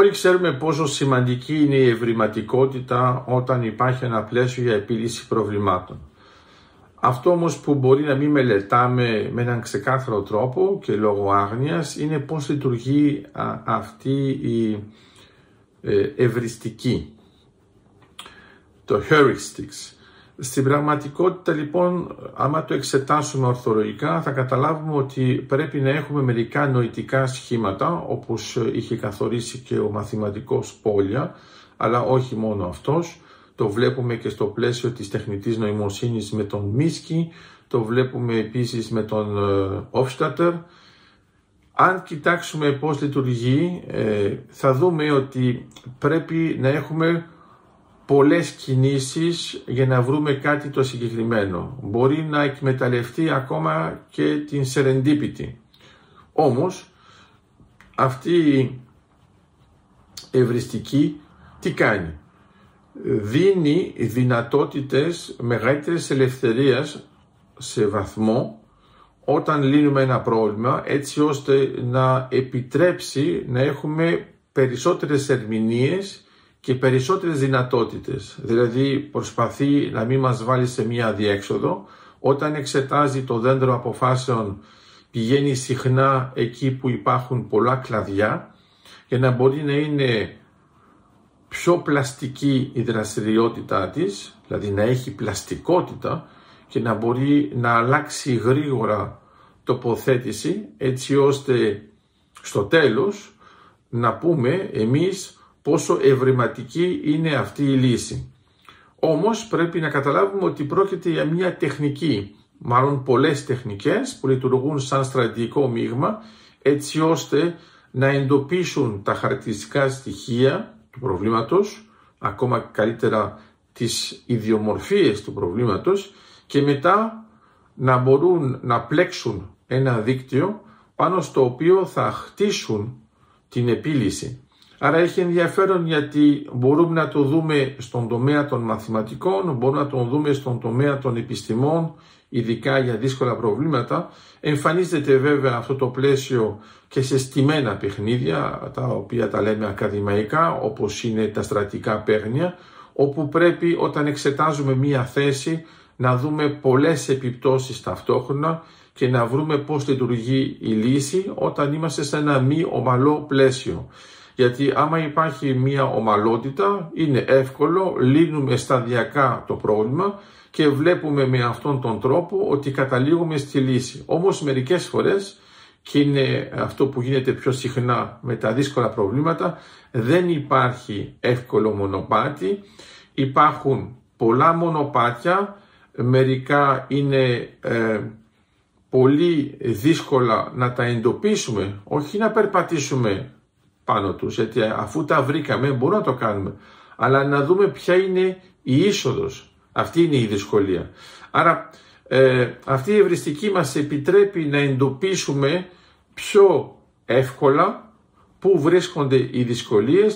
Όλοι ξέρουμε πόσο σημαντική είναι η ευρηματικότητα όταν υπάρχει ένα πλαίσιο για επίλυση προβλημάτων. Αυτό όμως που μπορεί να μην μελετάμε με έναν ξεκάθαρο τρόπο και λόγω άγνοιας είναι πώς λειτουργεί αυτή η ε, ευριστική, το heuristics. Στην πραγματικότητα λοιπόν, άμα το εξετάσουμε ορθολογικά, θα καταλάβουμε ότι πρέπει να έχουμε μερικά νοητικά σχήματα, όπως είχε καθορίσει και ο μαθηματικός Πόλια, αλλά όχι μόνο αυτός. Το βλέπουμε και στο πλαίσιο της τεχνητής νοημοσύνης με τον Μίσκι, το βλέπουμε επίσης με τον Hofstadter. Αν κοιτάξουμε πώς λειτουργεί, ε, θα δούμε ότι πρέπει να έχουμε πολλές κινήσεις για να βρούμε κάτι το συγκεκριμένο. Μπορεί να εκμεταλλευτεί ακόμα και την serendipity. Όμως, αυτή η ευριστική τι κάνει; Δίνει δυνατότητες μεγαλύτερης ελευθερίας σε βαθμό όταν λύνουμε ένα πρόβλημα έτσι ώστε να επιτρέψει να έχουμε περισσότερες ερμηνείες και περισσότερες δυνατότητες. Δηλαδή προσπαθεί να μην μας βάλει σε μία διέξοδο. Όταν εξετάζει το δέντρο αποφάσεων πηγαίνει συχνά εκεί που υπάρχουν πολλά κλαδιά για να μπορεί να είναι πιο πλαστική η δραστηριότητά της, δηλαδή να έχει πλαστικότητα και να μπορεί να αλλάξει γρήγορα τοποθέτηση έτσι ώστε στο τέλος να πούμε εμείς πόσο ευρηματική είναι αυτή η λύση. Όμως πρέπει να καταλάβουμε ότι πρόκειται για μια τεχνική, μάλλον πολλές τεχνικές που λειτουργούν σαν στρατηγικό μείγμα έτσι ώστε να εντοπίσουν τα χαρακτηριστικά στοιχεία του προβλήματος, ακόμα καλύτερα τις ιδιομορφίες του προβλήματος και μετά να μπορούν να πλέξουν ένα δίκτυο πάνω στο οποίο θα χτίσουν την επίλυση. Άρα έχει ενδιαφέρον γιατί μπορούμε να το δούμε στον τομέα των μαθηματικών, μπορούμε να το δούμε στον τομέα των επιστημών, ειδικά για δύσκολα προβλήματα. Εμφανίζεται βέβαια αυτό το πλαίσιο και σε στημένα παιχνίδια, τα οποία τα λέμε ακαδημαϊκά, όπως είναι τα στρατικά παίγνια, όπου πρέπει όταν εξετάζουμε μία θέση να δούμε πολλές επιπτώσεις ταυτόχρονα και να βρούμε πώς λειτουργεί η λύση όταν είμαστε σε ένα μη ομαλό πλαίσιο γιατί άμα υπάρχει μια ομαλότητα είναι εύκολο, λύνουμε σταδιακά το πρόβλημα και βλέπουμε με αυτόν τον τρόπο ότι καταλήγουμε στη λύση. Όμως μερικές φορές και είναι αυτό που γίνεται πιο συχνά με τα δύσκολα προβλήματα, δεν υπάρχει εύκολο μονοπάτι, υπάρχουν πολλά μονοπάτια, μερικά είναι ε, πολύ δύσκολα να τα εντοπίσουμε, όχι να περπατήσουμε πάνω τους, γιατί αφού τα βρήκαμε μπορούμε να το κάνουμε. Αλλά να δούμε ποια είναι η είσοδος. Αυτή είναι η δυσκολία. Άρα ε, αυτή η ευριστική μας επιτρέπει να εντοπίσουμε πιο εύκολα πού βρίσκονται οι δυσκολίες